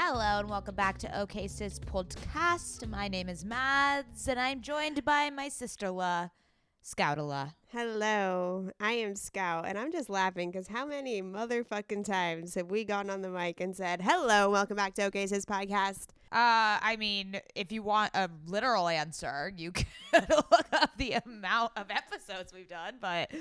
Hello and welcome back to OK Sis Podcast. My name is Mads and I'm joined by my sister-la, Scoutala. Hello, I am Scout, and I'm just laughing because how many motherfucking times have we gone on the mic and said, Hello, welcome back to OK Sis Podcast? Uh, I mean, if you want a literal answer, you can look up the amount of episodes we've done. But,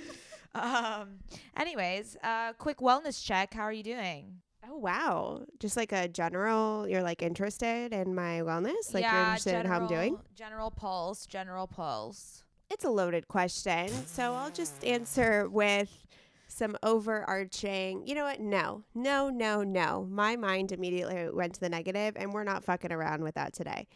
um, anyways, uh, quick wellness check. How are you doing? Oh wow! Just like a general, you're like interested in my wellness, like yeah, you're interested general, in how I'm doing. General pulse, general pulse. It's a loaded question, so I'll just answer with some overarching. You know what? No, no, no, no. My mind immediately went to the negative, and we're not fucking around with that today.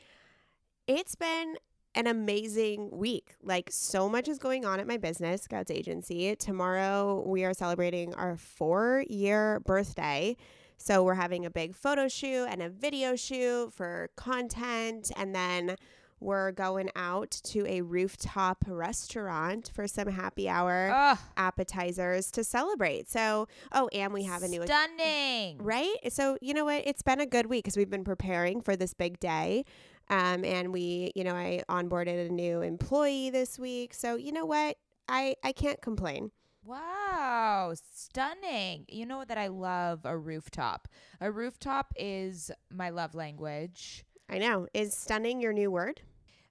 It's been an amazing week. Like, so much is going on at my business, Scouts Agency. Tomorrow, we are celebrating our four year birthday. So, we're having a big photo shoot and a video shoot for content. And then we're going out to a rooftop restaurant for some happy hour Ugh, appetizers to celebrate. So, oh, and we have a new stunning. right? So, you know what? It's been a good week because we've been preparing for this big day. Um, and we, you know, I onboarded a new employee this week. So, you know what? I, I can't complain. Wow, stunning. You know that I love a rooftop. A rooftop is my love language. I know. Is stunning your new word?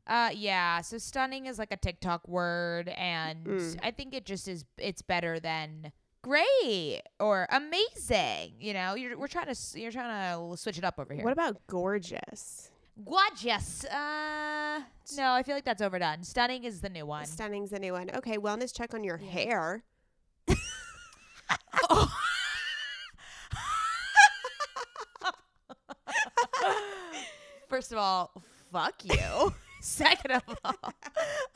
Uh yeah, so stunning is like a TikTok word and Mm. I think it just is it's better than great or amazing, you know? You're we're trying to you're trying to switch it up over here. What about gorgeous? gorgeous? Uh no, I feel like that's overdone. Stunning is the new one. Stunning's the new one. Okay, wellness check on your Yeah. hair. First of all, fuck you. Second of all,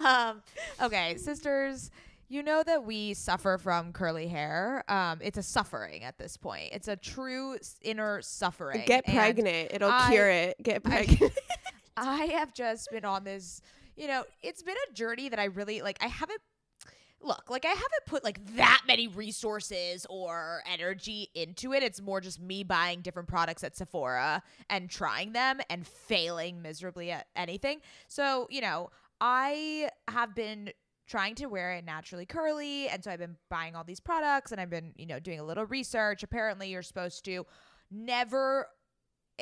um, okay, sisters, you know that we suffer from curly hair. Um, it's a suffering at this point. It's a true inner suffering. Get And pregnant. It'll I- cure it. Get I- pregnant. I have just been on this, you know, it's been a journey that I really like. I haven't look, like I haven't put like that many resources or energy into it. It's more just me buying different products at Sephora and trying them and failing miserably at anything. So, you know, I have been trying to wear it naturally curly and so I've been buying all these products and I've been, you know, doing a little research. Apparently, you're supposed to never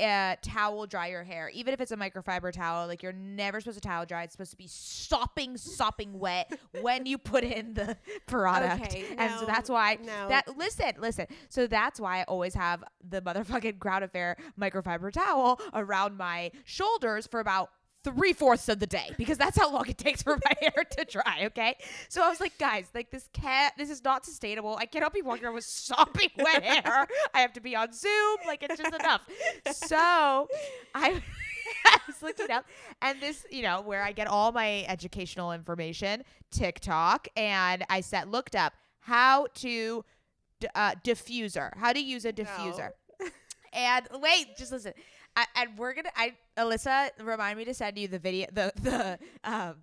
uh, towel dry your hair, even if it's a microfiber towel. Like you're never supposed to towel dry. It's supposed to be sopping, sopping wet when you put in the product. Okay, and so that's why no. that listen, listen. So that's why I always have the motherfucking Ground Affair microfiber towel around my shoulders for about three fourths of the day because that's how long it takes for my hair to dry. Okay, so I was like, guys, like this cat, this is not sustainable. I cannot be walking around with sopping wet hair. I have to be on Zoom. Like it's just enough. So I. I was looking up, and this, you know, where I get all my educational information, TikTok, and I said looked up how to uh, diffuser, how to use a diffuser, and wait, just listen. I, and we're gonna. I Alyssa, remind me to send you the video, the the um,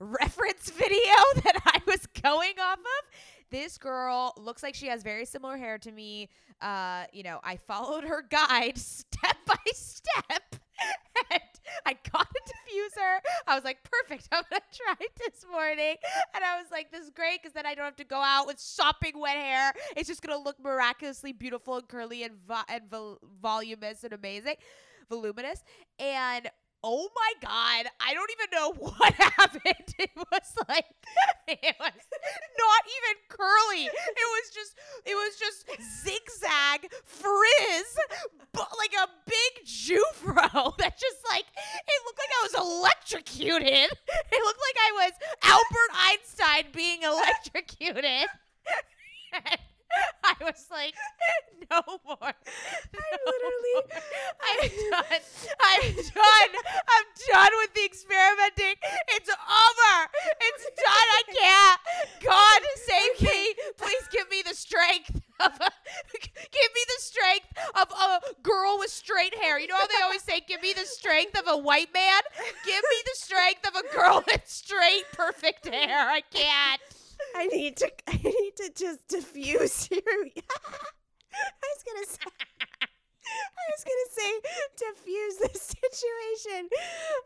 reference video that I was going off of. This girl looks like she has very similar hair to me. Uh, you know, I followed her guide step by step. And I got a diffuser. I was like, perfect. I'm gonna try it this morning, and I was like, this is great because then I don't have to go out with sopping wet hair. It's just gonna look miraculously beautiful and curly and vo- and vol- voluminous and amazing, voluminous. And oh my god, I don't even know what happened. It was like it was not even curly. It was just it was just zigzag frizz, but like a big jufro that just like it looked like I was electrocuted. It looked like I was Albert Einstein being electrocuted. I was like, no more. I literally- I'm done. I'm done. I'm done with the experimenting. It's over. It's done. I can't. God save me. Please give me the strength of a, give me the strength of a girl with straight hair. You know how they always say, give me the strength of a white man? Give me the strength of a girl with straight, perfect hair. I can't. I need to. I need to just diffuse your. I was gonna say. I was gonna say diffuse the situation.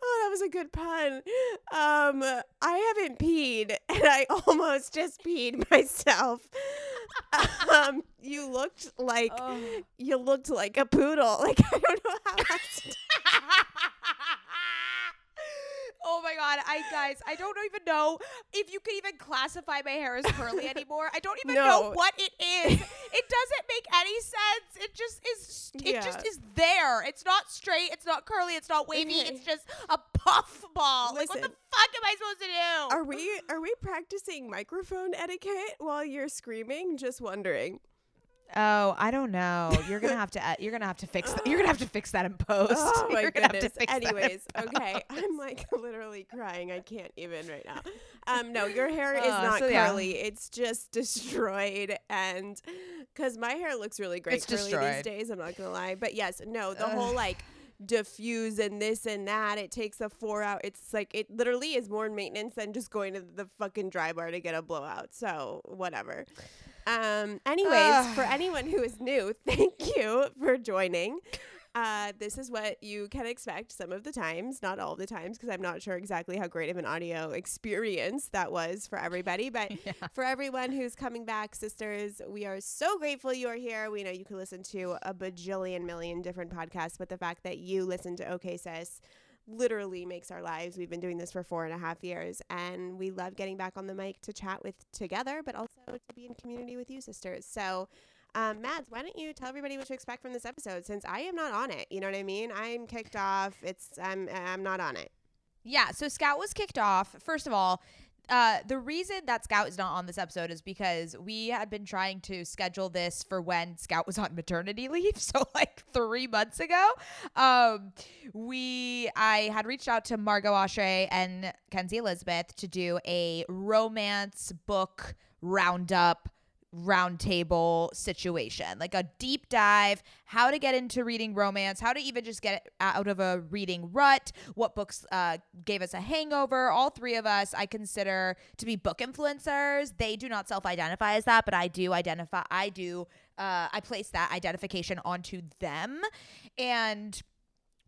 Oh, that was a good pun. Um, I haven't peed, and I almost just peed myself. Um, you like oh. you looked like a poodle. Like I don't know how to Oh my god, I guys, I don't even know if you could even classify my hair as curly anymore. I don't even know what it is. it doesn't make any sense. It just is it just is there. It's not straight, it's not curly, it's not wavy, Okay. it's just a puff ball. like what the fuck am I supposed to do? Are we are we practicing microphone etiquette while you're screaming? Just wondering. Oh, I don't know. You're gonna have to. uh, You're gonna have to fix. That. You're gonna have to fix that in post. Oh my You're gonna have to goodness. Anyways, okay. I'm like literally crying. I can't even right now. Um, no, your hair is Uh, not so yeah. curly. It's just destroyed, and because my hair looks really great It's curly these days. I'm not gonna lie, but yes, no, the whole like diffuse and this and that. It takes a four hour. It's like it literally is more maintenance than just going to the fucking dry bar to get a blowout. So whatever. Um. Anyways, for anyone who is new, thank you for joining. Uh, this is what you can expect some of the times, not all the times, because I'm not sure exactly how great of an audio experience that was for everybody. But for everyone who's coming back, sisters, we are so grateful you are here. We know you can listen to a bajillion million different podcasts, but the fact that you listen to OK Sis literally makes our lives. We've been doing this for four and a half years, and we love getting back on the mic to chat with together, but also to be in community with you, sisters. So, um, Mads, why don't you tell everybody what to expect from this episode? Since I am not on it, you know what I mean. I'm kicked off. It's I'm I'm not on it. Yeah, so Scout was kicked off. First of all, uh, the reason that Scout is not on this episode is because we had been trying to schedule this for when Scout was on maternity leave, so like three months ago. Um, we I had reached out to Margot Ashe and Kenzie Elizabeth to do a romance book roundup roundtable situation, like a deep dive, how to get into reading romance, how to even just get out of a reading rut, what books uh, gave us a hangover. All three of us, I consider to be book influencers. They do not self-identify as that, but I do identify. I do. Uh, I place that identification onto them, and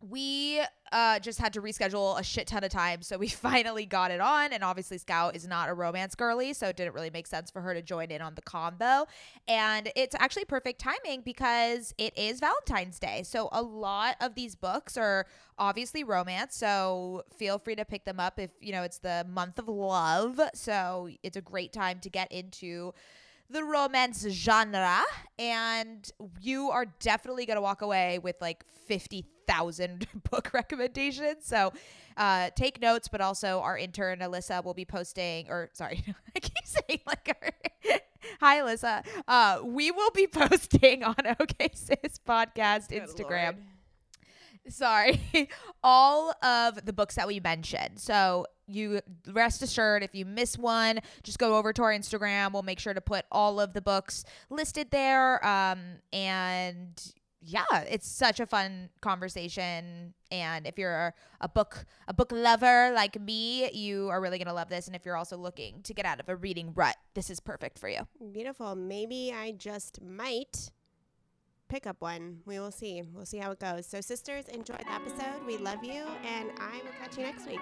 we uh, just had to reschedule a shit ton of times. So we finally got it on. And obviously, Scout is not a romance girly. So it didn't really make sense for her to join in on the combo. And it's actually perfect timing because it is Valentine's Day. So a lot of these books are obviously romance. So feel free to pick them up if, you know, it's the month of love. So it's a great time to get into the romance genre and you are definitely going to walk away with like 50,000 book recommendations. So uh, take notes, but also our intern Alyssa will be posting, or sorry, I keep saying like our. Hi, Alyssa. Uh, we will be posting on OK Sis Podcast Good Instagram Lord. sorry, all of the books that we mentioned. So you rest assured if you miss one, just go over to our Instagram. We'll make sure to put all of the books listed there. Um, and yeah, it's such a fun conversation. And if you're a book a book lover like me, you are really gonna love this. And if you're also looking to get out of a reading rut, this is perfect for you. Beautiful. Maybe I just might pick up one. We will see. We'll see how it goes. So, sisters, enjoy the episode. We love you, and I will catch you next week.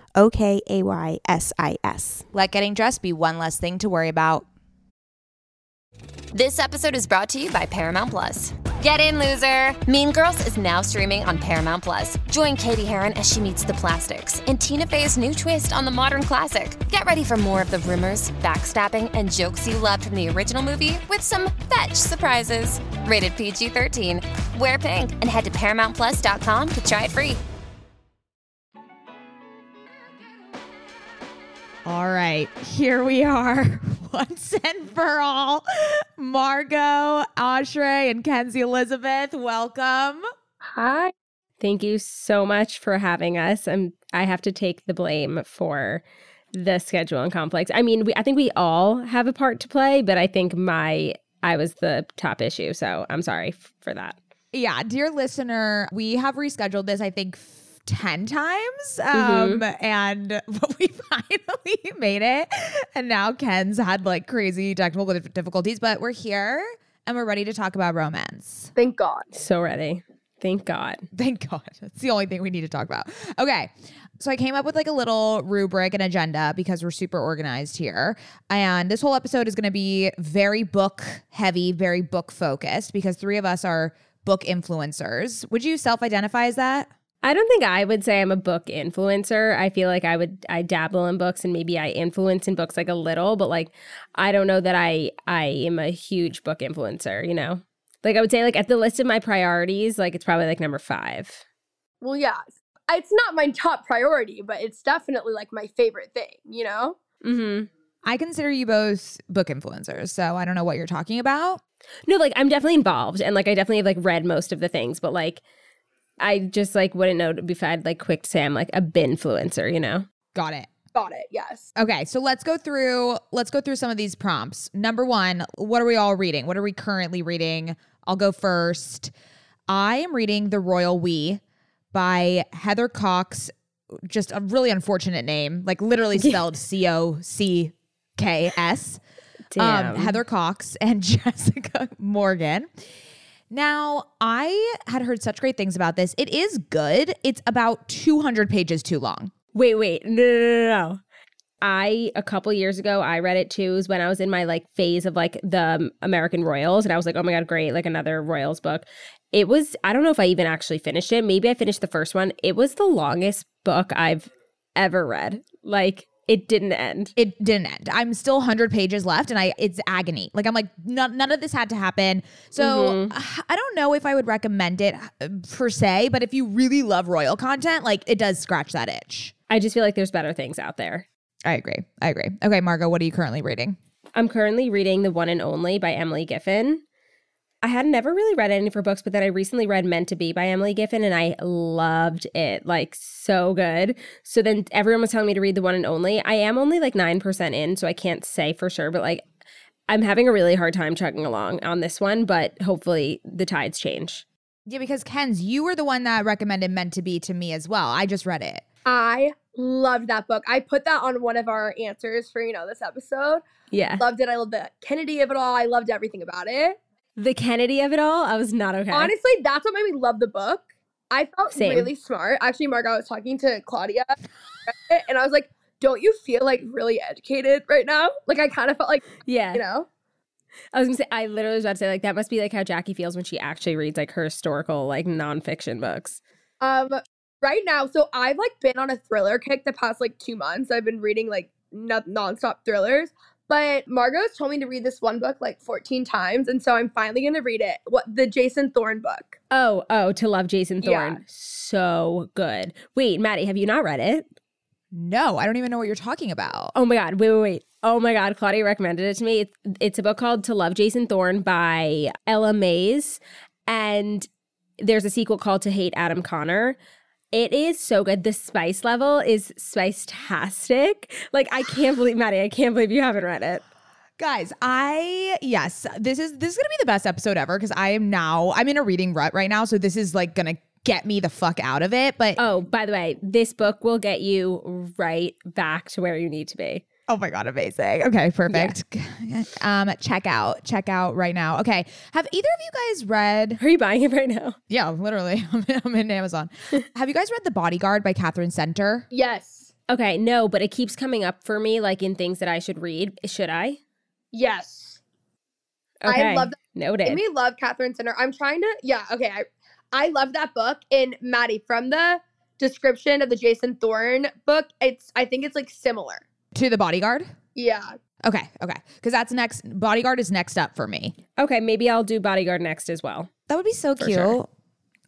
O K A Y S I S. Let getting dressed be one less thing to worry about. This episode is brought to you by Paramount Plus. Get in, loser! Mean Girls is now streaming on Paramount Plus. Join Cady Heron as she meets the plastics in Tina Fey's new twist on the modern classic. Get ready for more of the rumors, backstabbing, and jokes you loved from the original movie with some fetch surprises. Rated PG 13. Wear pink and head to ParamountPlus.com to try it free. All right, here we are once and for all. Margot, Ashray, and Kenzie Elizabeth, welcome. Hi. Thank you so much for having us. I'm I have to take the blame for the schedule and conflicts. I mean, we I think we all have a part to play, but I think my I was the top issue, so I'm sorry f- for that. Yeah, dear listener, we have rescheduled this I think 10 times. Um, mm-hmm. and we finally made it. And now Ken's had like crazy technical difficulties, but we're here and we're ready to talk about romance. Thank God. So ready. Thank God. Thank God. That's the only thing we need to talk about. Okay. So I came up with like a little rubric and agenda because we're super organized here. And this whole episode is going to be very book heavy, very book focused because three of us are book influencers. Would you self identify as that? I don't think I would say I'm a book influencer. I feel like I would I dabble in books and maybe I influence in books like a little, but like I don't know that I I am a huge book influencer, you know? Like I would say like at the list of my priorities, like it's probably like number 5. Well, yeah. It's not my top priority, but it's definitely like my favorite thing, you know? Mhm. I consider you both book influencers, so I don't know what you're talking about. No, like I'm definitely involved and like I definitely have like read most of the things, but like I just like wouldn't know if I had like quick to say I'm like a binfluencer, you know? Got it. Got it. Yes. Okay, so let's go through let's go through some of these prompts. Number 1, what are we all reading? What are we currently reading? I'll go first. I am reading The Royal We by Heather Cocks. Just a really unfortunate name, like literally spelled C O C K S. Um, Heather Cocks and Jessica Morgan. Now, I had heard such great things about this. It is good. It's about 200 pages too long. Wait, wait. No, no, no, no. I a couple years ago I read it too. Was when I was in my like phase of like the American Royals, and I was like, oh my god, great, like another Royals book. it was I don't know if I even actually finished it. Maybe I finished the first one. It was the longest book I've ever read. Like it didn't end. It didn't end. I'm still 100 pages left and I it's agony. Like I'm like none, none of this had to happen. So Mm-hmm. I don't know if I would recommend it uh, per se, but if you really love royal content, like it does scratch that itch. I just feel like there's better things out there. I agree. I agree. Okay, Margot, what are you currently reading? I'm currently reading The One and Only by Emily Giffin. I had never really read any of her books, but then I recently read Meant to Be by Emily Giffin and I loved it. Like, so good. So then everyone was telling me to read The One and Only. I am only like 9% in, so I can't say for sure, but like, I'm having a really hard time chugging along on this one, but hopefully the tides change. Yeah, because Ken's, you were the one that recommended Meant to Be to me as well. I just read it. I loved that book. I put that on one of our answers for, you know, this episode. Yeah. Loved it. I loved the Kennedy of it all. I loved everything about it. The Kennedy of it all, I was not okay. Honestly, that's what made me love the book. I felt Same. really smart. Actually, Margot, I was talking to Claudia and I was like, don't you feel like really educated right now? Like I kind of felt like, yeah. you know, I was gonna say, I literally was about to say, like, that must be like how Jackie feels when she actually reads like her historical, like nonfiction books. Um, right now, so I've like been on a thriller kick the past like two months. I've been reading like non- nonstop thrillers. But Margot's told me to read this one book like 14 times, and so I'm finally gonna read it. What the Jason Thorne book? Oh, oh, to love Jason Yeah. So good. Wait, Maddie, have you not read it? No, I don't even know what you're talking about. Oh my God. Wait, wait, wait. Oh my God. Claudia recommended it to me. It's, it's a book called To Love Jason Thorne by Ella Maise. And there's a sequel called To Hate Adam Connor. It is so good. The spice level is spice-tastic. Like, I can't believe, Maddie, I can't believe you haven't read it. Guys, I yes, this is this is gonna be the best episode ever because I am now I'm in a reading rut right now, so this is like gonna get me the fuck out of it. But Oh, by the way, this book will get you right back to where you need to be. Oh my god, amazing. Okay, perfect. Um, check out, check out right now. Okay, have either of you guys read? Are you buying it right now? Yeah, literally, I'm in, I'm in Amazon. have you guys read The Bodyguard by Katherine Center? Yes, Okay, no, but it keeps coming up for me like in things that I should read. Should I? yes. Okay. I love that. Noted. Made me love Katherine Center. I'm trying to, yeah, okay. I, I love that book. And Maddie, from the description of the Jason Thorne book, it's I think it's like similar. To The Bodyguard. Yeah. Okay, okay, because that's next. Bodyguard is next up for me. Okay, maybe I'll do Bodyguard next as well. That would be so For cute. sure.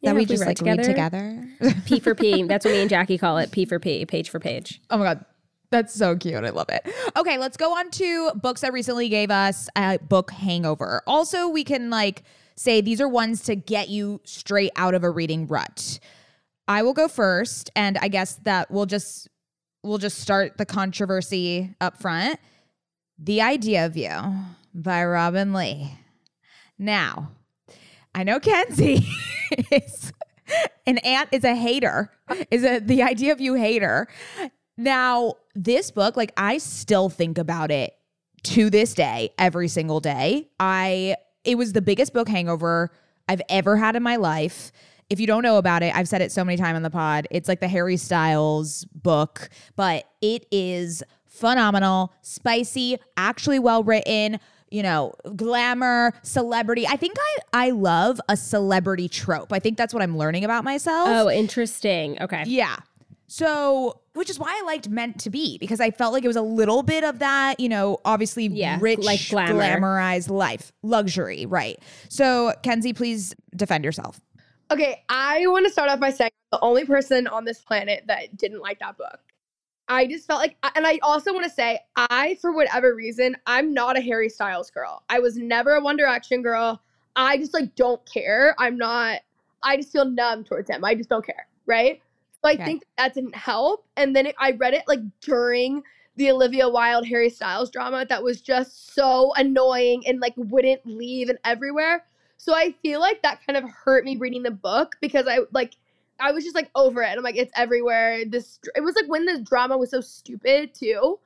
Yeah, that we just read like read together. together. P for P. That's what me and Jackie call it. P for P, page for page. Oh my god. That's so cute. I love it. Okay, let's go on to books that recently gave us a book hangover. Also, we can like say these are ones to get you straight out of a reading rut. I will go first, and I guess that we'll just we'll just start the controversy up front. The Idea of You by Robinne Lee. Now, I know Kenzie is an aunt is a hater, is a the idea of you hater. Now, this book, like I still think about it to this day, every single day. I it was the biggest book hangover I've ever had in my life. If you don't know about it, I've said it so many times on the pod. It's like the Harry Styles book, but it is phenomenal, spicy, actually well written, you know, glamour, celebrity. I think I I love a celebrity trope. I think that's what I'm learning about myself. Oh, interesting. Okay. Yeah. So, which is why I liked Meant to Be because I felt like it was a little bit of that, you know, obviously Yeah, rich, like glamour. glamorized life, luxury, right? So, Kenzie, please defend yourself. Okay, I want to start off by saying I'm the only person on this planet that didn't like that book. I just felt like, and I also want to say, I, for whatever reason, I'm not a Harry Styles girl. I was never a One Direction girl. I just like don't care. I'm not, I just feel numb towards him. I just don't care. Right. So I Okay. think that didn't help. And then it, I read it like during the Olivia Wilde Harry Styles drama that was just so annoying and like wouldn't leave and everywhere. So I feel like that kind of hurt me reading the book because I like I was just like over it. I'm like it's everywhere. This it was like when the drama was so stupid too.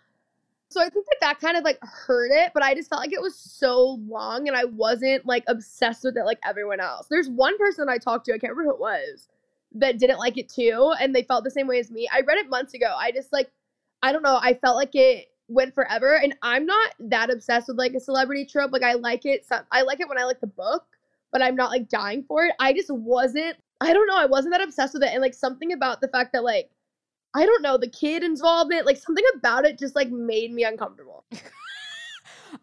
So I think that that kind of like hurt it, but I just felt like it was so long and I wasn't like obsessed with it like everyone else. There's one person I talked to, I can't remember who it was, that didn't like it too and they felt the same way as me. I read it months ago. I just like I don't know, I felt like it went forever and I'm not that obsessed with like a celebrity trope. Like I like it some I like it when I like the book, but I'm not like dying for it. I just wasn't. I don't know. I wasn't that obsessed with it, and like something about the fact that like I don't know the kid involvement, like something about it just like made me uncomfortable.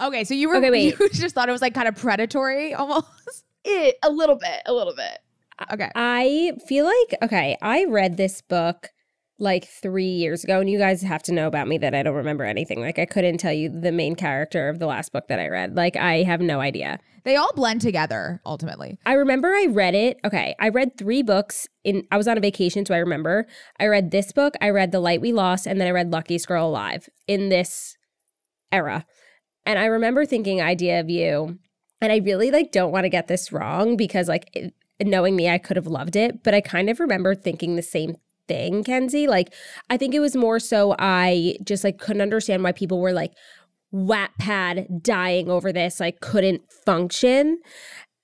Okay, so you were Okay, wait. you just thought it was like kind of predatory almost. It a little bit, a little bit. Uh, okay. I feel like okay, I read this book like 3 years ago and you guys have to know about me that I don't remember anything. Like I couldn't tell you the main character of the last book that I read. Like I have no idea. They all blend together ultimately. I remember I read it. Okay, I read 3 books in I was on a vacation so I remember. I read this book, I read The Light We Lost and then I read Luckiest Girl Alive in this era. And I remember thinking idea of you and I really like don't want to get this wrong because like it, knowing me I could have loved it, but I kind of remember thinking the same thing, Kenzie. Like I think it was more so I just like couldn't understand why people were like Wattpad dying over this, like couldn't function.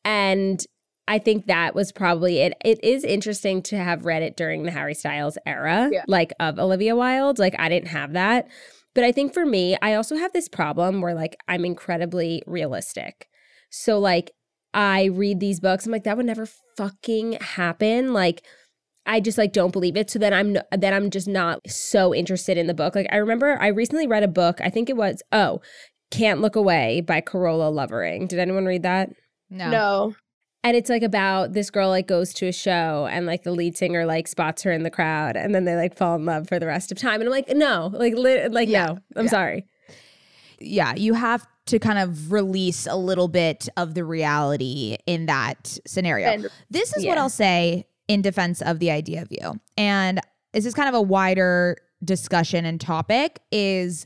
And I think that was probably it. It is interesting to have read it during the Harry Styles era, Yeah. like of Olivia Wilde. Like I didn't have that. But I think for me, I also have this problem where like I'm incredibly realistic. So like I read these books, I'm like, that would never fucking happen. Like I just like don't believe it. So then I'm n- then I'm just not so interested in the book. Like I remember I recently read a book, I think it was oh, Can't Look Away by Carola Lovering. Did anyone read that? No. No. And it's like about this girl like goes to a show and like the lead singer like spots her in the crowd and then they like fall in love for the rest of time. And I'm like, no, like li- like Yeah, no, I'm yeah. sorry. Yeah, you have to kind of release a little bit of the reality in that scenario. And This is what I'll say in defense of the idea of you. And this is kind of a wider discussion and topic is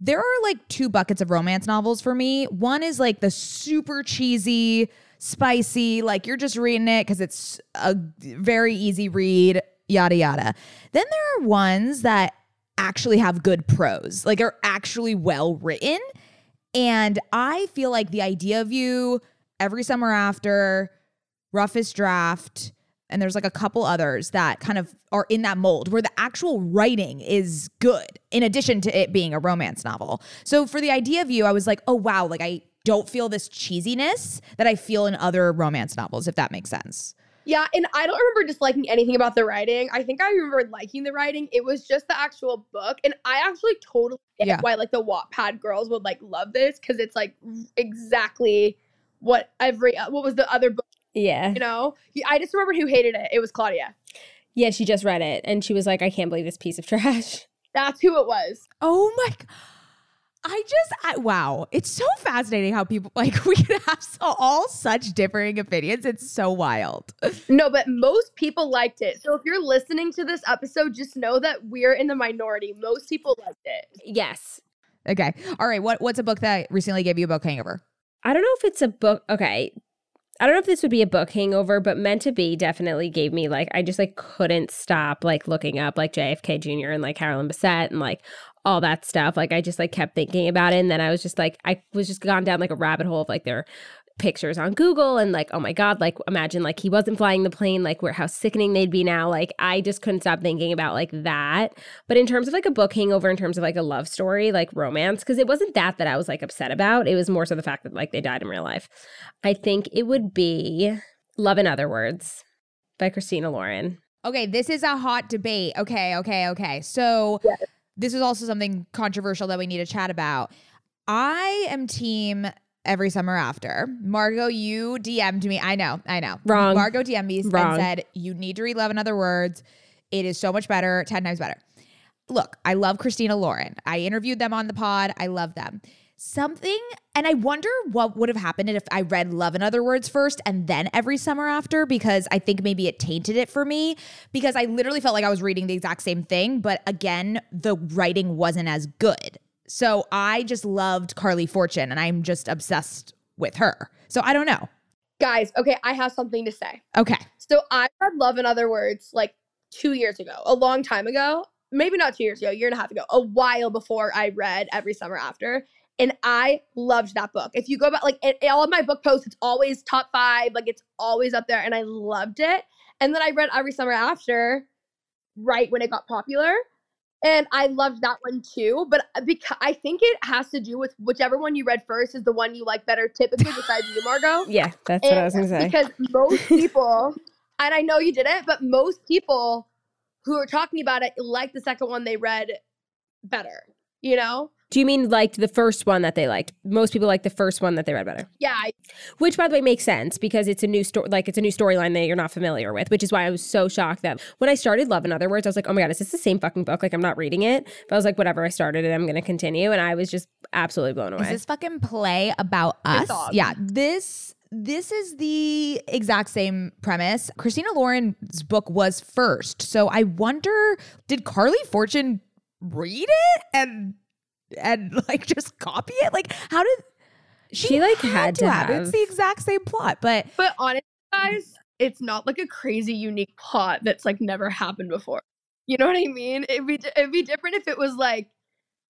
there are like two buckets of romance novels for me. One is like the super cheesy, spicy, like you're just reading it because it's a very easy read, yada yada. Then there are ones that actually have good prose, like are actually well written. And I feel like the idea of you every summer after, roughest draft, and there's like a couple others that kind of are in that mold where the actual writing is good in addition to it being a romance novel. So for the idea of you, I was like, oh wow, like I don't feel this cheesiness that I feel in other romance novels, if that makes sense. Yeah, and I don't remember disliking anything about the writing. I think I remember liking the writing. It was just the actual book, and I actually totally get Yeah. why like the Wattpad girls would like love this because it's like exactly what every uh, what was the other book. Yeah. You know, I just remembered who hated it. It was Claudia. Yeah, she just read it and she was like, I can't believe this piece of trash. That's who it was. Oh my g- I just I, wow, it's so fascinating how people like we can have so, all such differing opinions. It's so wild. No, but most people liked it. So if you're listening to this episode, just know that we're in the minority. Most people liked it. Yes. Okay. All right. What what's a book that recently gave you a book hangover? I don't know if it's a book. Okay. I don't know if this would be a book hangover, but Meant to Be definitely gave me like I just like couldn't stop like looking up like JFK Jr. and like Carolyn Bessette and like all that stuff. Like I just like kept thinking about it, and then I was just like I was just gone down like a rabbit hole of like their pictures on Google and like oh my god, like imagine like he wasn't flying the plane, like where how sickening they'd be now. Like I just couldn't stop thinking about like that. But in terms of like a book hangover, in terms of like a love story, like romance, because it wasn't that that I was like upset about. It was more so the fact that like they died in real life. I think it would be Love in Other Words by Christina Lauren. Okay, this is a hot debate. Okay, okay, okay. So Yes. this is also something controversial that we need to chat about. I am team every summer after. Margot, you DM'd me. I know, I know. Wrong. Margot DM'd me Wrong. and said, you need to read Love in Other Words. It is so much better, 10 times better. Look, I love Christina Lauren. I interviewed them on the pod. I love them. Something, and I wonder what would have happened if I read Love in Other Words first and then Every Summer After, because I think maybe it tainted it for me. Because I literally felt like I was reading the exact same thing, but again, the writing wasn't as good. So I just loved Carley Fortune, and I'm just obsessed with her. So I don't know. Guys, okay, I have something to say. Okay. So I read Love in Other Words like two years ago, a long time ago. Maybe not two years ago, a year and a half ago, a while before I read Every Summer After. And I loved that book. If you go back, like in all of my book posts, it's always top five, like it's always up there. And I loved it. And then I read Every Summer After right when it got popular. And I loved that one too. But uh, because I think it has to do with whichever one you read first is the one you like better, typically besides you, Margot. Yeah, that's what I was gonna say. Because most people, and I know you didn't, but most people who are talking about it like the second one they read better. You know? Do you mean like the first one that they liked? Most people like the first one that they read better. Yeah. I- Which, by the way, makes sense because it's a new story. Like it's a new storyline that you're not familiar with. Which is why I was so shocked that when I started Love in Other Words, I was like, "Oh my god, is this the same fucking book?" Like I'm not reading it, but I was like, "Whatever, I started it. I'm going to continue," and I was just absolutely blown away. Is this fucking play about us? Yeah, this this is the exact same premise. Christina Lauren's book was first, so I wonder, did Carley Fortune read it and and like just copy it? Like, how did She, like, had to have? It's the exact same plot, but But honestly, guys, it's not like a crazy unique plot that's like never happened before. You know what I mean? It'd be it'd be different if it was like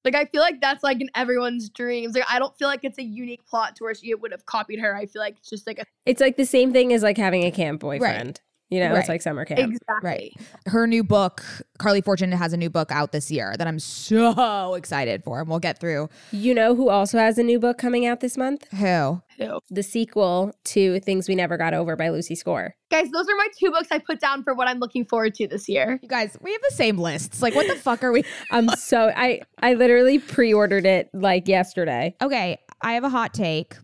like I feel like that's like in everyone's dreams. Like I don't feel like it's a unique plot to where she would have copied her. I feel like it's just like a It's like the same thing as like having a camp boyfriend. You know, Right. it's like summer camp. exactly. right. Her new book, Carley Fortune, has a new book out this year that I'm so excited for, and we'll get through. You know who also has a new book coming out this month? Who? Ew. The sequel to Things We Never Got Over by Lucy Score. Guys, those are my two books I put down for what I'm looking forward to this year. You guys, we have the same lists. Like, what the fuck are we? I'm so I I literally pre-ordered it like yesterday. Okay, I have a hot take.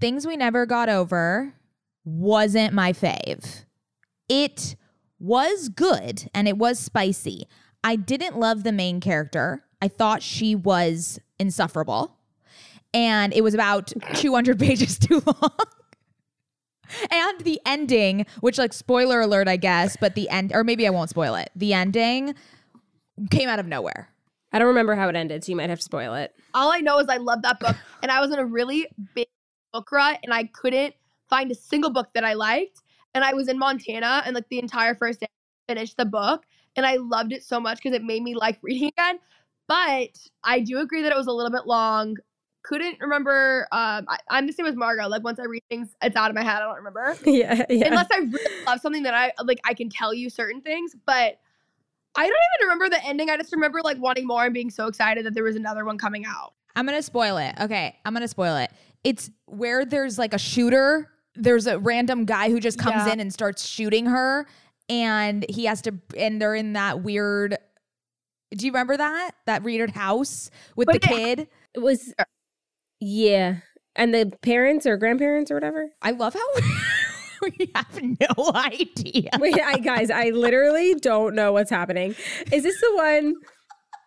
Things we never got over wasn't my fave. It was good and it was spicy. I didn't love the main character. I thought she was insufferable. And it was about 200 pages too long. and the ending, which, like, spoiler alert, I guess, but the end, or maybe I won't spoil it. The ending came out of nowhere. I don't remember how it ended, so you might have to spoil it. All I know is I love that book, and I was in a really big book rut, and I couldn't find a single book that I liked. And I was in Montana, and like the entire first day, I finished the book, and I loved it so much because it made me like reading again. But I do agree that it was a little bit long. Couldn't remember. Um, I, I'm the same as Margot. Like once I read things, it's out of my head. I don't remember yeah, yeah. unless I really love something that I like. I can tell you certain things, but I don't even remember the ending. I just remember like wanting more and being so excited that there was another one coming out. I'm gonna spoil it. Okay, I'm gonna spoil it. It's where there's like a shooter. There's a random guy who just comes Yeah. in and starts shooting her, and he has to. And they're in that weird. Do you remember that that weird house with But the kid? it was yeah. And the parents or grandparents or whatever. I love how we have no idea. Wait, I guys, I literally don't know what's happening. Is this the one?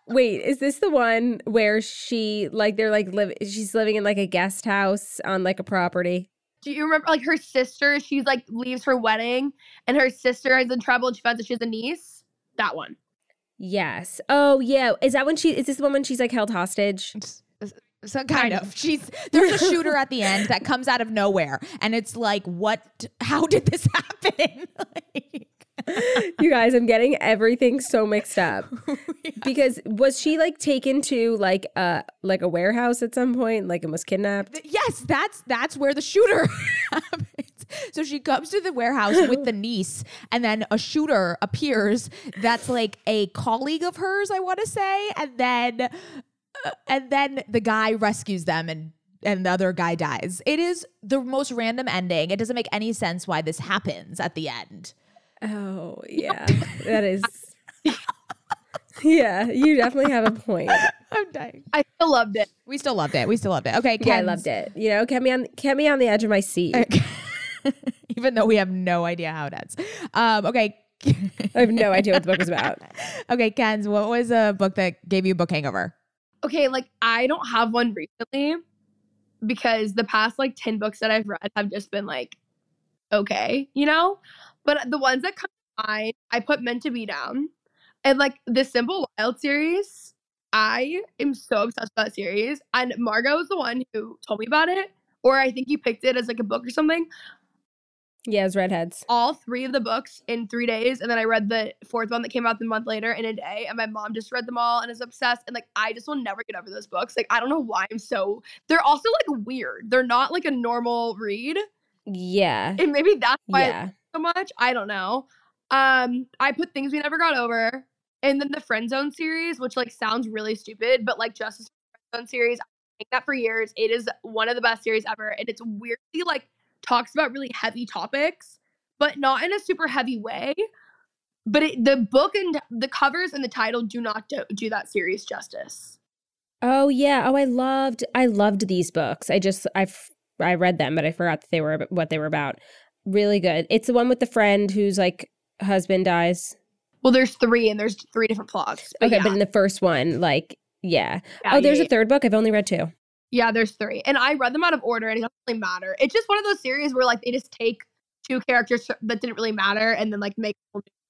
Wait, is this the one where she like they're like live? She's living in like a guest house on like a property. Do you remember like her sister? She's like leaves her wedding, and her sister is in trouble, and she finds that she has a niece. That one. Yes. Oh yeah. Is that when she? Is this the one when she's like held hostage? So kind of. She's there's a shooter at the end that comes out of nowhere, and it's like, what? How did this happen? Like- you guys, I'm getting everything so mixed up. Because was she like taken to like a like a warehouse at some point, like and was kidnapped? Yes, that's that's where the shooter happens. So she comes to the warehouse with the niece, and then a shooter appears. That's like a colleague of hers, I want to say, and then uh, and then the guy rescues them and. And the other guy dies. It is the most random ending. It doesn't make any sense why this happens at the end. Oh yeah, that is. yeah, you definitely have a point. I'm dying. I still loved it. We still loved it. We still loved it. Okay, Yeah, I loved it. You know, kept me on kept me on the edge of my seat. Even though we have no idea how it ends. Um, okay. I have no idea what the book was about. Okay, Ken's, what was a book that gave you a book hangover? Okay, like I don't have one recently because the past like 10 books that I've read have just been like okay, you know? But the ones that come to mind, I put Meant to Be down. And like the Simple Wild series, I am so obsessed with that series. And Margot was the one who told me about it. Or I think you picked it as like a book or something. Yeah, it's redheads. all three of the books in three days, and then I read the fourth one that came out the month later in a day. And my mom just read them all and is obsessed. And like, I just will never get over those books. Like, I don't know why I'm so. They're also like weird. They're not like a normal read, Yeah. and maybe that's why Yeah. So much. I don't know. Um, I put things we never got over. And then the Friend Zone series, which like sounds really stupid, but like Justice Friend Zone series, I've that for years. It is one of the best series ever, and it's weirdly like talks about really heavy topics, but not in a super heavy way. But it, the book and the covers and the title do not do, do that series justice. Oh yeah. Oh, I loved I loved these books. I just I've I read them, but I forgot that they were what they were about. Really good. It's the one with the friend whose like husband dies. Well, there's three, and there's three different plots. But Okay, yeah. but in the first one, like yeah. Yeah, oh, there's yeah, a third book. I've only read two. Yeah, there's three. And I read them out of order and it doesn't really matter. It's just one of those series where like they just take two characters that didn't really matter and then like make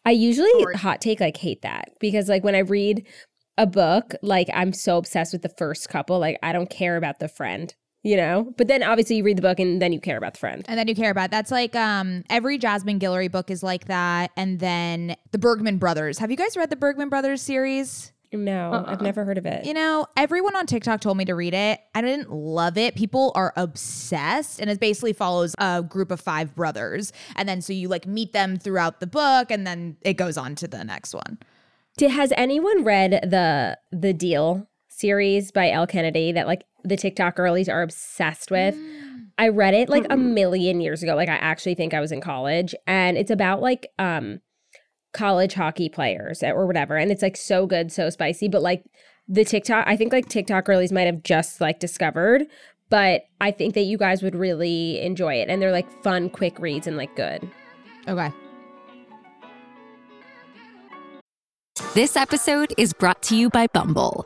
I usually Story. hot take like hate that because like when I read a book, like I'm so obsessed with the first couple, like I don't care about the friend, you know? But then obviously you read the book and then you care about the friend. and then you care about that's like um every Jasmine Guillory book is like that and then the Bergman brothers have you guys read the Bergman brothers series No, I've Uh-uh. never heard of it. you know everyone on TikTok told me to read it I didn't love it people are obsessed and it basically follows a group of five brothers and then so you like meet them throughout the book and then it goes on to the next one has anyone read the the Deal series by Elle Kennedy that like the TikTok girlies are obsessed with? I read it like a million years ago. Like I actually think I was in college, and it's about like um college hockey players or whatever, and it's like so good, so spicy. But like the TikTok, I think like TikTok girlies might have just like discovered. But I think that you guys would really enjoy it, and they're like fun, quick reads and like good. okay This episode is brought to you by Bumble.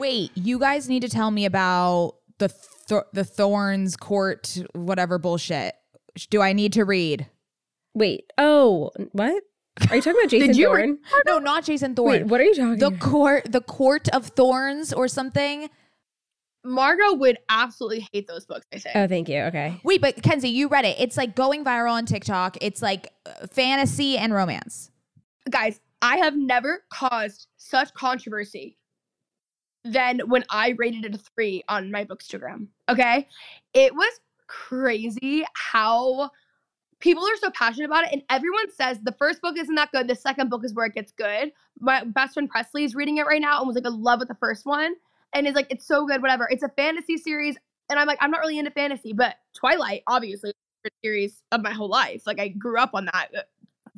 Wait, you guys need to tell me about the th- the Thorns Court whatever bullshit. Do I need to read? Wait, oh, what? Are you talking about Jason you Thorne? No, not Jason Thorne. Wait, what are you talking the about? court the Court of Thorns or something? Margot would absolutely hate those books, I think. Oh, thank you. Okay. Wait, but Kenzie, you read it. It's like going viral on TikTok. It's like uh, fantasy and romance. Guys, I have never caused such controversy than when I rated it a three on my bookstagram. Okay. It was crazy how people are so passionate about it. And everyone says the first book isn't that good. The second book is where it gets good. My best friend Presley is reading it right now and was like in love with the first one. And is like, it's so good, whatever. It's a fantasy series. And I'm like, I'm not really into fantasy, but Twilight, obviously, series of my whole life. Like I grew up on that uh,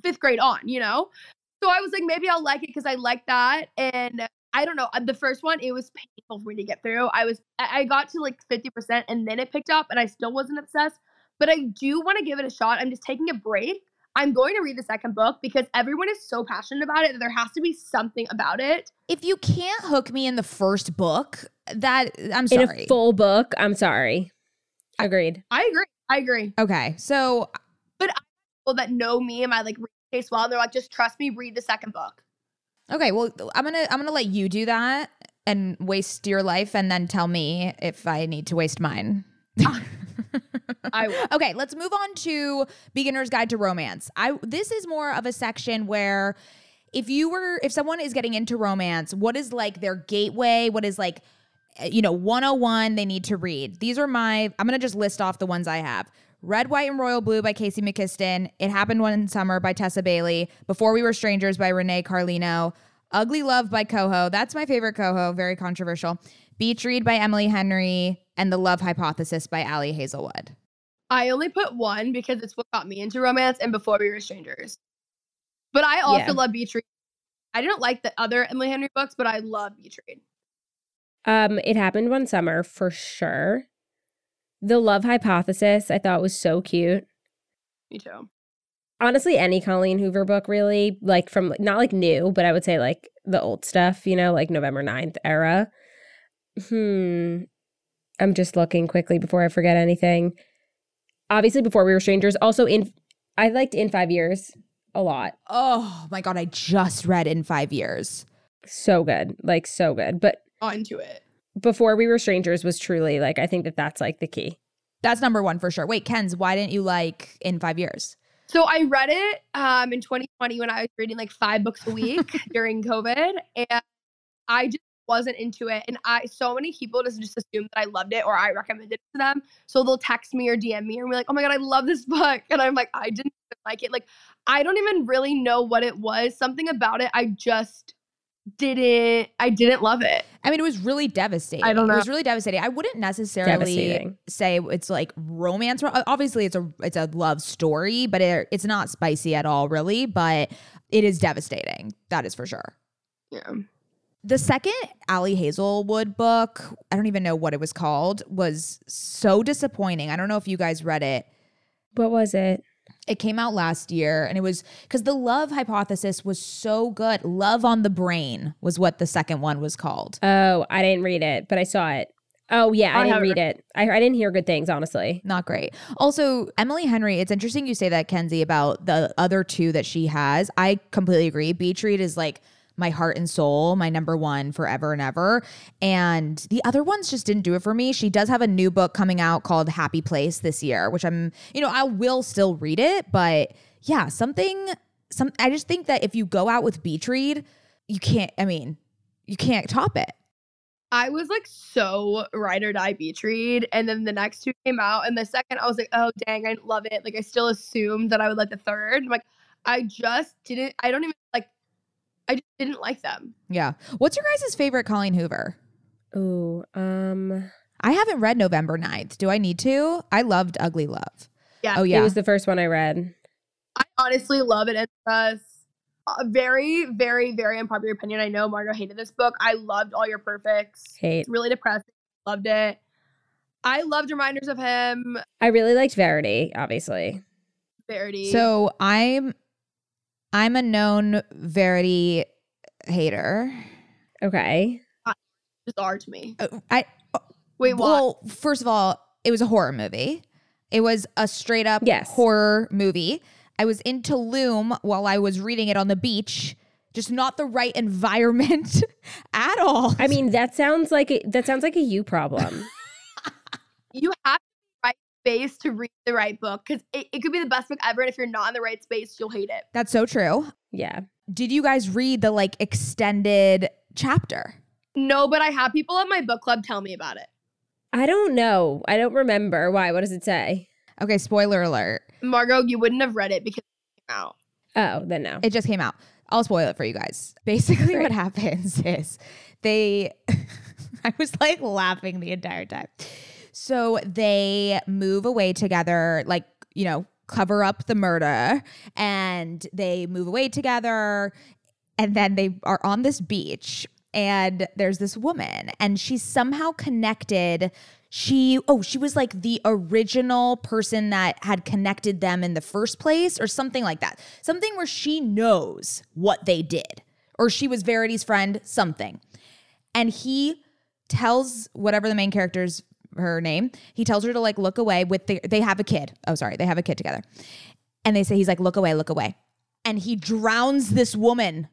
fifth grade on, you know? So I was like, maybe I'll like it because I like that. And I don't know. uh, The first one, it was painful for me to get through. I was, I I got to like 50% and then it picked up and I still wasn't obsessed. But I do want to give it a shot. I'm just taking a break. I'm going to read the second book because everyone is so passionate about it that there has to be something about it. If you can't hook me in the first book, that I'm sorry. In sorry. a full book, I'm sorry. Agreed. I agree. I agree. okay, so but People that know me and my like reading taste well, and they're like, just trust me, read the second book. Okay, well, I'm gonna I'm gonna let you do that and waste your life, and then tell me if I need to waste mine. I. Okay, let's move on to Beginner's Guide to Romance. I this is more of a section where if you were if someone is getting into romance, what is like their gateway? What is like uh, you know, 101 they need to read. These are my I'm going to just list off the ones I have. Red, White, and Royal Blue by Casey McQuiston. It Happened One Summer by Tessa Bailey. Before We Were Strangers by Renee Carlino. Ugly Love by Coho. That's my favorite Coho. Very controversial. Beach Read by Emily Henry. And The Love Hypothesis by Ali Hazelwood. I only put one because it's what got me into romance and before we were strangers. But I also Yeah. love Beach Read. I didn't like the other Emily Henry books, but I love Beach Read. Um, it happened one summer for sure. The love hypothesis I thought was so cute. Me too. Honestly, any Colleen Hoover book really, like from not like new, but I would say like the old stuff, you know, like November 9th era. Hmm. I'm just looking quickly before I forget anything. Obviously, before we were strangers. Also, in I liked in five years a lot. Oh my God, I just read In Five Years. So good. Like so good. But onto it. Before we were strangers was truly like I think that that's like the key. That's number one for sure. Wait, Ken's, why didn't you like in five years? So I read it um in 2020 when I was reading like five books a week during COVID, and I just wasn't into it. And I so many people just just assume that I loved it or I recommended it to them. So they'll text me or DM me and be like, "Oh my god, I love this book," and I'm like, I didn't like it. Like I don't even really know what it was. Something about it, I just didn't. I didn't love it. I mean, it was really devastating. I don't know. It was really devastating. I wouldn't necessarily say it's like romance. Obviously, it's a it's a love story, but it, it's not spicy at all, really. But it is devastating. That is for sure. Yeah. The second Ali Hazelwood book, I don't even know what it was called, was so disappointing. I don't know if you guys read it. What was it? It came out last year and it was because the love hypothesis was so good. Love on the Brain was what the second one was called. Oh, I didn't read it, but I saw it. Oh yeah, I, I didn't read it. I I didn't hear good things, honestly. Not great. Also, Emily Henry, it's interesting you say that, Kenzie, about the other two that she has. I completely agree. Beach Read is like my heart and soul, my number one forever and ever. And the other ones just didn't do it for me. She does have a new book coming out called Happy Place this year, which I'm, you know, I will still read it, but yeah, something some I just think that if you go out with Beach Read, you can't I mean, you can't top it. I was like so ride or die beach read, and then the next two came out, and the second I was like, oh dang, I love it. Like I still assumed that I would like the third. I'm like, I just didn't. I don't even like. I just didn't like them. Yeah. What's your guys' favorite Colleen Hoover? Oh, um, I haven't read November 9th. Do I need to? I loved Ugly Love. Yeah. Oh, yeah. it was the first one I read. I honestly love it. It's a a very, very, very unpopular opinion. I know Margot hated this book. I loved All Your Perfects. Hate. It's really depressing. Loved it. I loved reminders of him. I really liked Verity, obviously. Verity. so I'm I'm a known Verity hater. Okay. bizarre to me. Uh, I Wait, what? well, first of all, it was a horror movie. It was a straight up Yes. horror movie. I was in Tulum while I was reading it on the beach. Just not the right environment at all. I mean, that sounds like a, that sounds like a you problem. you have space to read the right book because it, it could be the best book ever. And if you're not in the right space, you'll hate it. That's so true. yeah. Did you guys read the like extended chapter? No, but I have people at my book club tell me about it. I don't know. I don't remember. Why? What does it say? Okay, spoiler alert. Margot, you wouldn't have read it because it came out. Oh, then no. It just came out. I'll spoil it for you guys. Basically, Great. what happens is they, I was like laughing the entire time. So they move away together, like, you know, cover up the murder, and they move away together. And then they are on this beach, and there's this woman, and she's somehow connected. She, oh, she was like the original person that had connected them in the first place, or something like that. Something where she knows what they did, or she was Verity's friend, something. And he tells whatever the main character's her name, he tells her to like look away with the, they have a kid. Oh, sorry, they have a kid together. And they say, he's like, look away, look away. And he drowns this woman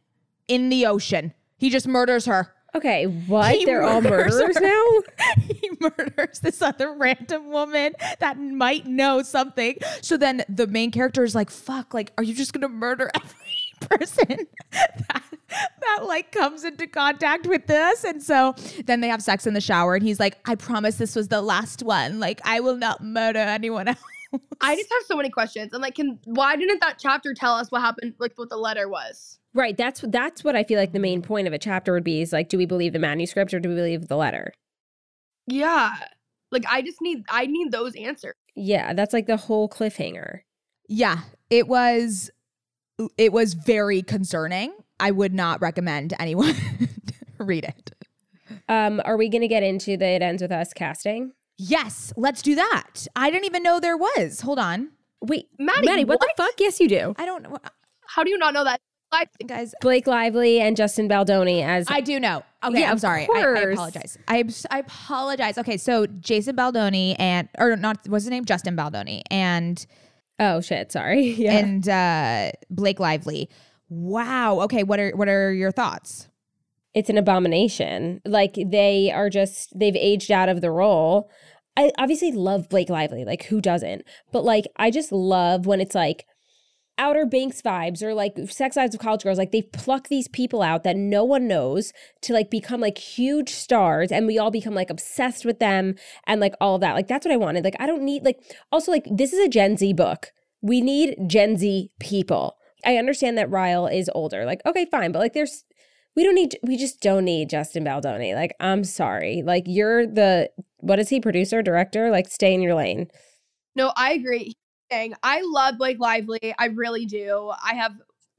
in the ocean. He just murders her. Okay, what? He They're all murders murderers her. now? he murders this other random woman that might know something. So then the main character is like, fuck, like, are you just gonna murder every person that, that like comes into contact with this? And so then they have sex in the shower and he's like, I promise this was the last one. Like, I will not murder anyone else. I just have so many questions. I'm like, can why didn't that chapter tell us what happened, like what the letter was? Right. That's that's what I feel like the main point of a chapter would be is like, do we believe the manuscript or do we believe the letter? Yeah. Like I just need I need those answers. Yeah, that's like the whole cliffhanger. Yeah, it was it was very concerning. I would not recommend anyone read it. Um, are we gonna get into the it ends with us casting? Yes, let's do that. I didn't even know there was. Hold on. Wait, Maddie, Maddie, what, what? the fuck? Yes, you do. I don't know. How do you not know that? Like, Guys, Blake Lively and Justin Baldoni as I do know. Okay, Yeah, I'm sorry. I, I apologize. I, I apologize. Okay, so Jason Baldoni and or not what's his name? Justin Baldoni and oh shit, sorry. Yeah. and uh Blake Lively. Wow. Okay, what are what are your thoughts? it's an abomination. Like they are just they've aged out of the role. I obviously love Blake Lively, like who doesn't? But like I just love when it's like Outer Banks vibes or like Sex Lives of College Girls. Like they pluck these people out that no one knows to like become like huge stars, and we all become like obsessed with them and like all of that. Like that's what I wanted. Like I don't need like also like this is a Gen Z book. We need Gen Z people. I understand that Ryle is older. Like okay, fine, but like there's we don't need we just don't need Justin Baldoni. Like I'm sorry. Like you're the what is he producer director? Like stay in your lane. No, I agree. Thing. I love Blake Lively. I really do. I have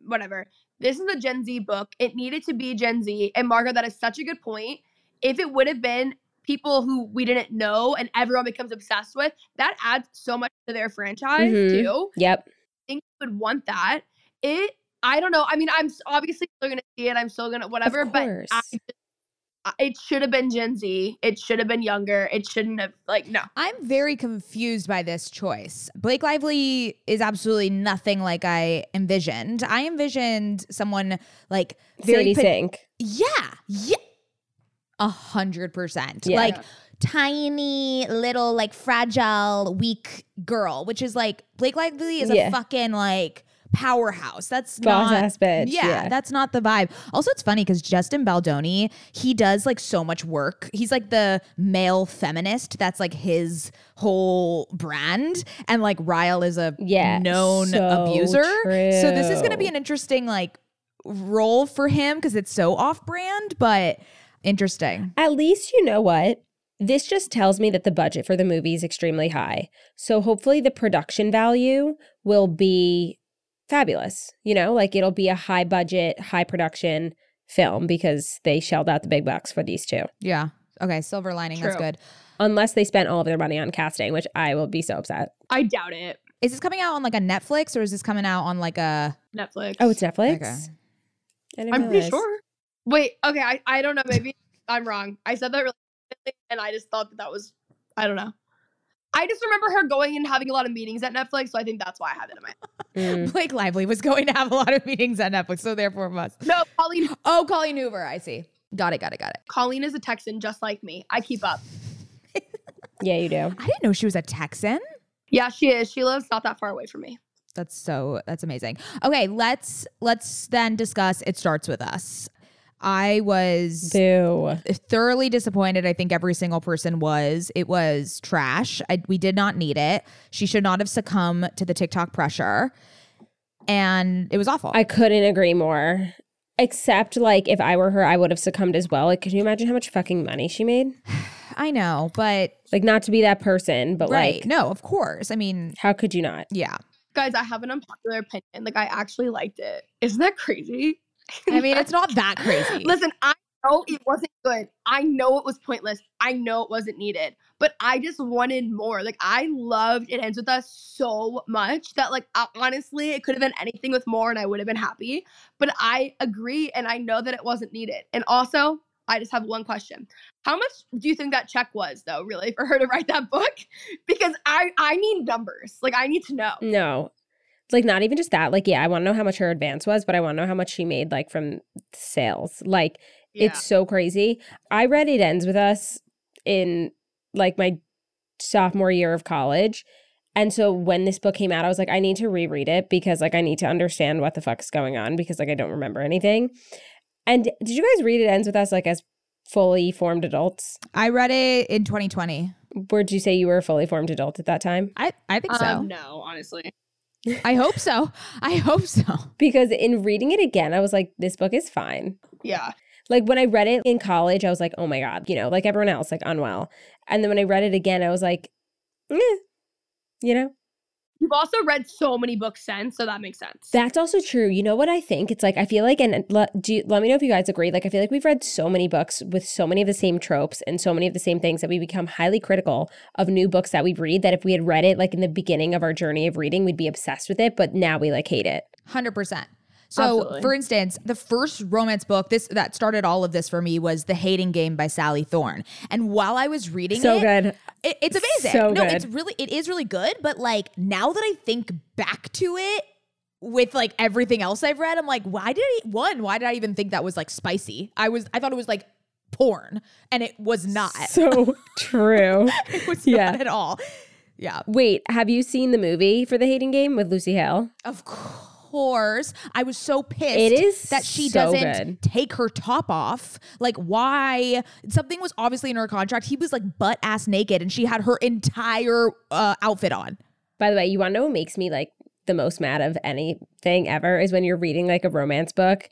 whatever. This is a Gen Z book. It needed to be Gen Z. And Margot, that is such a good point. If it would have been people who we didn't know and everyone becomes obsessed with, that adds so much to their franchise Mhm. too. Yep. I think we would want that. It I don't know. I mean, I'm obviously still gonna see it. I'm still gonna whatever, but I just, I- it should have been Gen Z. It should have been younger. It shouldn't have like no. I'm very confused by this choice. Blake Lively is absolutely nothing like I envisioned. I envisioned someone like very Sadie pa- Sink. Yeah, yeah, a hundred percent. Like tiny, little, like fragile, weak girl, which is like Blake Lively is Yeah. a fucking like powerhouse. That's Boss not ass bitch, Yeah, yeah. that's not the vibe. Also, it's funny because Justin Baldoni, he does like so much work. He's like the male feminist. That's like his whole brand. And like Ryle is a Yeah, known so abuser. So this is going to be an interesting like role for him because it's so off brand, but interesting. At least you know what? This just tells me that the budget for the movie is extremely high. So hopefully the production value will be fabulous. You know, like it'll be a high budget, high production film because they shelled out the big bucks for these two. Yeah. Okay. Silver lining. That's good. Unless they spent all of their money on casting, which I will be so upset. I doubt it. Is this coming out on like a Netflix or is this coming out on like a? Netflix. Oh, it's Netflix? Okay. I didn't I'm pretty sure. Wait, okay, I, I don't know. Maybe I'm wrong. I said that really and I just thought that that was I don't know. I just remember her going and having a lot of meetings at Netflix, so I think that's why I have it in my head. Mm. Blake Lively was going to have a lot of meetings at Netflix, so therefore must. No, Colleen. Oh, Colleen Hoover. I see. Got it. Got it. Got it. Colleen is a Texan, just like me. I keep up. Yeah, you do. I didn't know she was a Texan. Yeah, she is. She lives not that far away from me. That's so that's amazing. Okay, let's let's then discuss it starts with us. I was Boo. thoroughly disappointed. I think every single person was. It was trash. I, we did not need it. She should not have succumbed to the TikTok pressure. And it was awful. I couldn't agree more. Except, like, if I were her, I would have succumbed as well. Like, could you imagine how much fucking money she made? I know, but Like, not to be that person, but right. like, no, of course. I mean, how could you not? yeah. Guys, I have an unpopular opinion. Like I actually liked it. Isn't that crazy? I mean, it's not that crazy. Listen, I know it wasn't good. I know it was pointless. I know it wasn't needed. But I just wanted more. Like I loved It Ends With Us so much that like honestly, it could have been anything with more and I would have been happy. But I agree and I know that it wasn't needed. And also, I just have one question. How much do you think that check was though, really, for her to write that book? Because I I need numbers. Like I need to know. No. It's like not even just that. Like, yeah, I want to know how much her advance was, but I want to know how much she made, like, from sales. Like, it's so crazy. I read It Ends With Us in like my sophomore year of college. And so when this book came out, I was like, I need to reread it because like I need to understand what the fuck is going on because like I don't remember anything. And did you guys read It Ends With Us like as fully formed adults? I read it in 2020. Where'd you say you were a fully formed adult at that time? I, I think so. Um, no, honestly. I hope so. I hope so. Because in reading it again, I was like, this book is fine. Yeah. Like when I read it in college, I was like, oh my God, you know, like everyone else, like unwell. And then when I read it again, I was like, eh, you know? You've also read so many books since, so that makes sense. That's also true. You know what I think? It's like I feel like, and let, do you, let me know if you guys agree. Like I feel like we've read so many books with so many of the same tropes and so many of the same things that we become highly critical of new books that we read. That if we had read it like in the beginning of our journey of reading, we'd be obsessed with it. But now we like hate it. Hundred percent. So, Absolutely. for instance, the first romance book this that started all of this for me was The Hating Game by Sally Thorne. And while I was reading So it, good. it- it's amazing. So no, good. it's really it is really good. But like now that I think back to it, with like everything else I've read, I'm like, why did he one? Why did I even think that was like spicy? I was I thought it was like porn, and it was not. So true. it was yeah. not at all. Yeah. Wait, have you seen the movie for the Hating Game with Lucy Hale? Of course. I was so pissed It is that she so doesn't good. take her top off. Like, why? Something was obviously in her contract. He was like butt ass naked and she had her entire uh, outfit on. By the way, you want to know what makes me like the most mad of anything ever is when you're reading like a romance book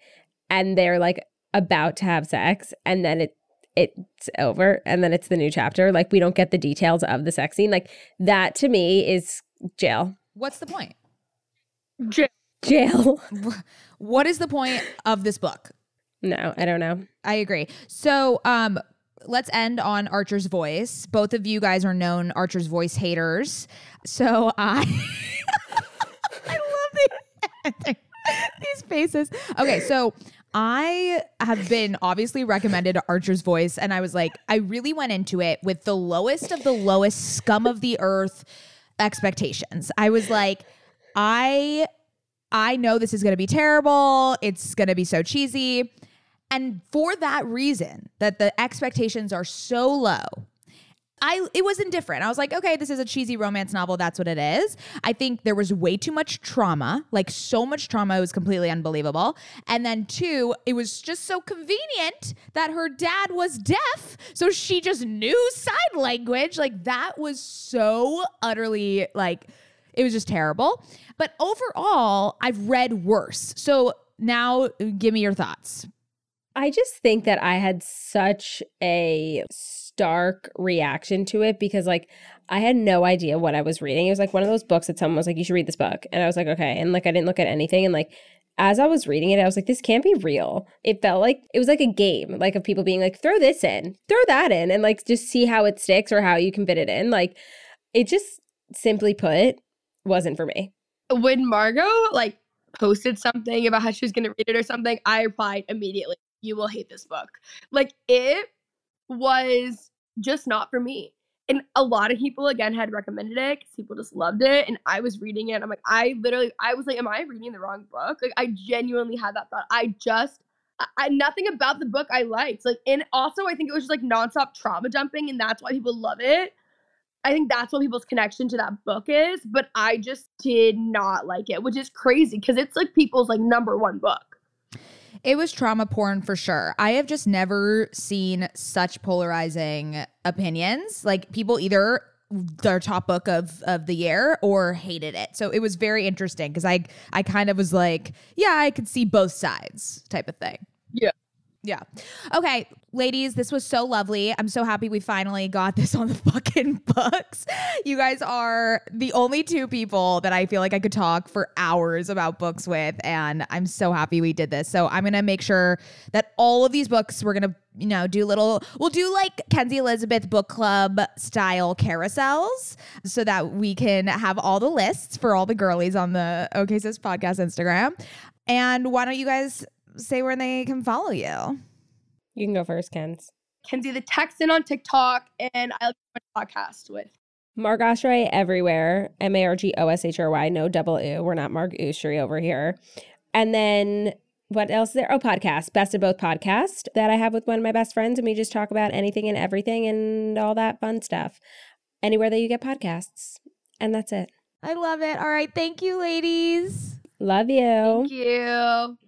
and they're like about to have sex and then it it's over and then it's the new chapter. Like we don't get the details of the sex scene. Like that to me is jail. What's the point? J- Jail. What is the point of this book? No, I don't know. I agree. So, um, let's end on Archer's voice. Both of you guys are known Archer's voice haters. So I, I love the, these faces. Okay, so I have been obviously recommended Archer's voice, and I was like, I really went into it with the lowest of the lowest scum of the earth expectations. I was like, I I know this is going to be terrible. It's going to be so cheesy. And for that reason, that the expectations are so low, I it was indifferent. I was like, okay, this is a cheesy romance novel. That's what it is. I think there was way too much trauma, like so much trauma. It was completely unbelievable. And then two, it was just so convenient that her dad was deaf, so she just knew sign language. Like that was so utterly like it was just terrible. But overall, I've read worse. So now give me your thoughts. I just think that I had such a stark reaction to it because like I had no idea what I was reading. It was like one of those books that someone was like, you should read this book. And I was like, okay. And like I didn't look at anything. And like as I was reading it, I was like, this can't be real. It felt like it was like a game, like of people being like, throw this in, throw that in, and like just see how it sticks or how you can fit it in. Like it just simply put wasn't for me. when Margot like posted something about how she was gonna read it or something, I replied immediately, "You will hate this book." Like it was just not for me. And a lot of people again had recommended it because people just loved it, and I was reading it. I'm like, I literally, I was like, "Am I reading the wrong book?" Like, I genuinely had that thought. I just, I, nothing about the book I liked. Like, and also I think it was just like nonstop trauma dumping, and that's why people love it. I think that's what people's connection to that book is, but I just did not like it, which is crazy because it's like people's like number one book. It was trauma porn for sure. I have just never seen such polarizing opinions. Like people either their top book of of the year or hated it. So it was very interesting because I I kind of was like, yeah, I could see both sides type of thing. Yeah. Yeah. Okay, ladies, this was so lovely. I'm so happy we finally got this on the fucking books. You guys are the only two people that I feel like I could talk for hours about books with, and I'm so happy we did this. So I'm gonna make sure that all of these books we're gonna, you know, do little. We'll do like Kenzie Elizabeth book club style carousels, so that we can have all the lists for all the girlies on the OK Sis podcast Instagram. And why don't you guys say where they can follow you? You can go first, Kens. Kenzie the Texan on TikTok, and I like my podcast with. Marg Oshry everywhere. M A R G O S H R Y. No double U. We're not Marg Oshry over here. And then what else is there? Oh, podcast. Best of both podcast that I have with one of my best friends. And we just talk about anything and everything and all that fun stuff. Anywhere that you get podcasts. And that's it. I love it. All right. Thank you, ladies. Love you. Thank you.